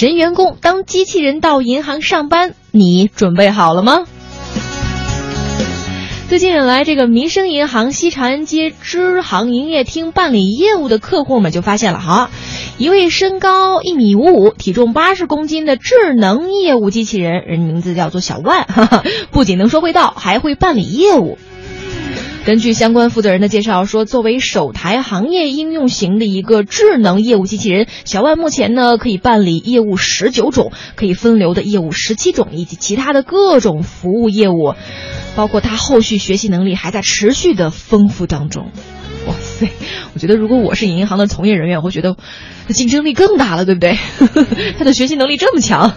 神员工当机器人到银行上班，你准备好了吗？最近来，这个民生银行西长安街支行营业厅办理业务的客户们就发现了哈，一位身高一米五五、体重八十公斤的智能业务机器人，人名字叫做小万，哈哈，不仅能说会道，还会办理业务。根据相关负责人的介绍说，作为首台行业应用型的一个智能业务机器人，小万目前呢可以办理业务十九种，可以分流的业务十七种，以及其他的各种服务业务，包括他后续学习能力还在持续的丰富当中。哇塞，我觉得如果我是银行的从业人员，我会觉得竞争力更大了，对不对？他的学习能力这么强。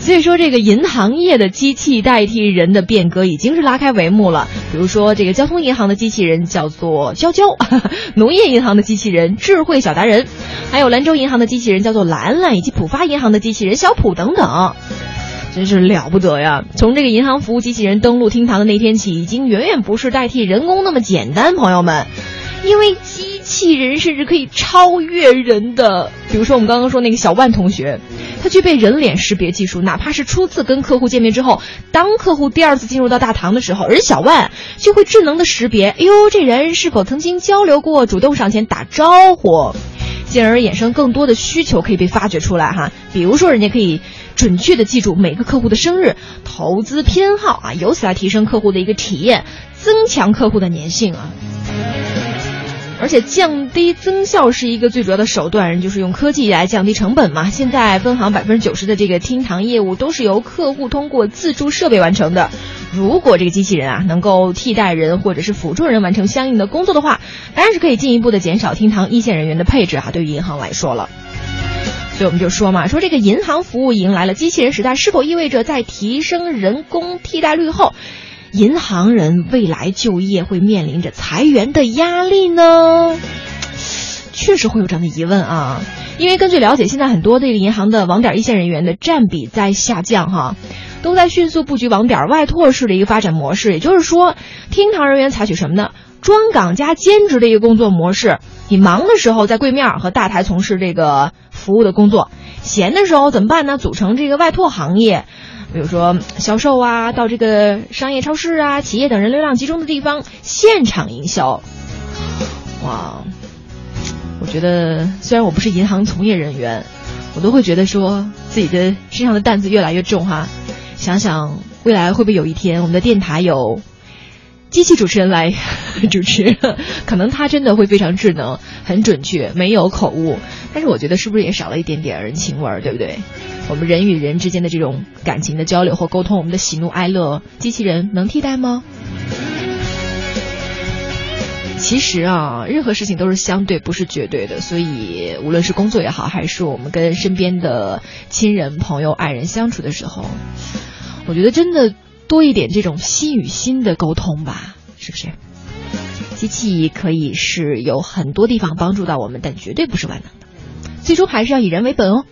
所以说，这个银行业的机器代替人的变革已经是拉开帷幕了。比如说，这个交通银行的机器人叫做娇娇，农业银行的机器人智慧小达人，还有兰州银行的机器人叫做兰兰，以及浦发银行的机器人小普等等，真是了不得呀！从这个银行服务机器人登陆厅堂的那天起，已经远远不是代替人工那么简单，朋友们，因为机器人甚至可以超越人的。比如说，我们刚刚说那个小万同学。它具备人脸识别技术，哪怕是初次跟客户见面之后，当客户第二次进入到大堂的时候，而小万就会智能的识别，哎呦，这人是否曾经交流过，主动上前打招呼，进而衍生更多的需求可以被发掘出来哈。比如说，人家可以准确的记住每个客户的生日、投资偏好啊，由此来提升客户的一个体验，增强客户的粘性啊。而且降低增效是一个最主要的手段，就是用科技来降低成本嘛。现在分行百分之九十的这个厅堂业务都是由客户通过自助设备完成的。如果这个机器人啊能够替代人或者是辅助人完成相应的工作的话，当然是可以进一步的减少厅堂一线人员的配置啊。对于银行来说了，所以我们就说嘛，说这个银行服务迎来了机器人时代，是否意味着在提升人工替代率后？银行人未来就业会面临着裁员的压力呢？确实会有这样的疑问啊！因为根据了解，现在很多这个银行的网点一线人员的占比在下降，哈，都在迅速布局网点外拓式的一个发展模式。也就是说，厅堂人员采取什么呢？专岗加兼职的一个工作模式。你忙的时候在柜面和大台从事这个服务的工作，闲的时候怎么办呢？组成这个外拓行业。比如说销售啊，到这个商业超市啊、企业等人流量集中的地方现场营销。哇，我觉得虽然我不是银行从业人员，我都会觉得说自己的身上的担子越来越重哈。想想未来会不会有一天我们的电台有机器主持人来 主持，可能他真的会非常智能、很准确，没有口误。但是我觉得是不是也少了一点点人情味儿，对不对？我们人与人之间的这种感情的交流或沟通，我们的喜怒哀乐，机器人能替代吗？其实啊，任何事情都是相对，不是绝对的。所以，无论是工作也好，还是我们跟身边的亲人、朋友、爱人相处的时候，我觉得真的多一点这种心与心的沟通吧，是不是？机器可以是有很多地方帮助到我们，但绝对不是万能的，最终还是要以人为本哦。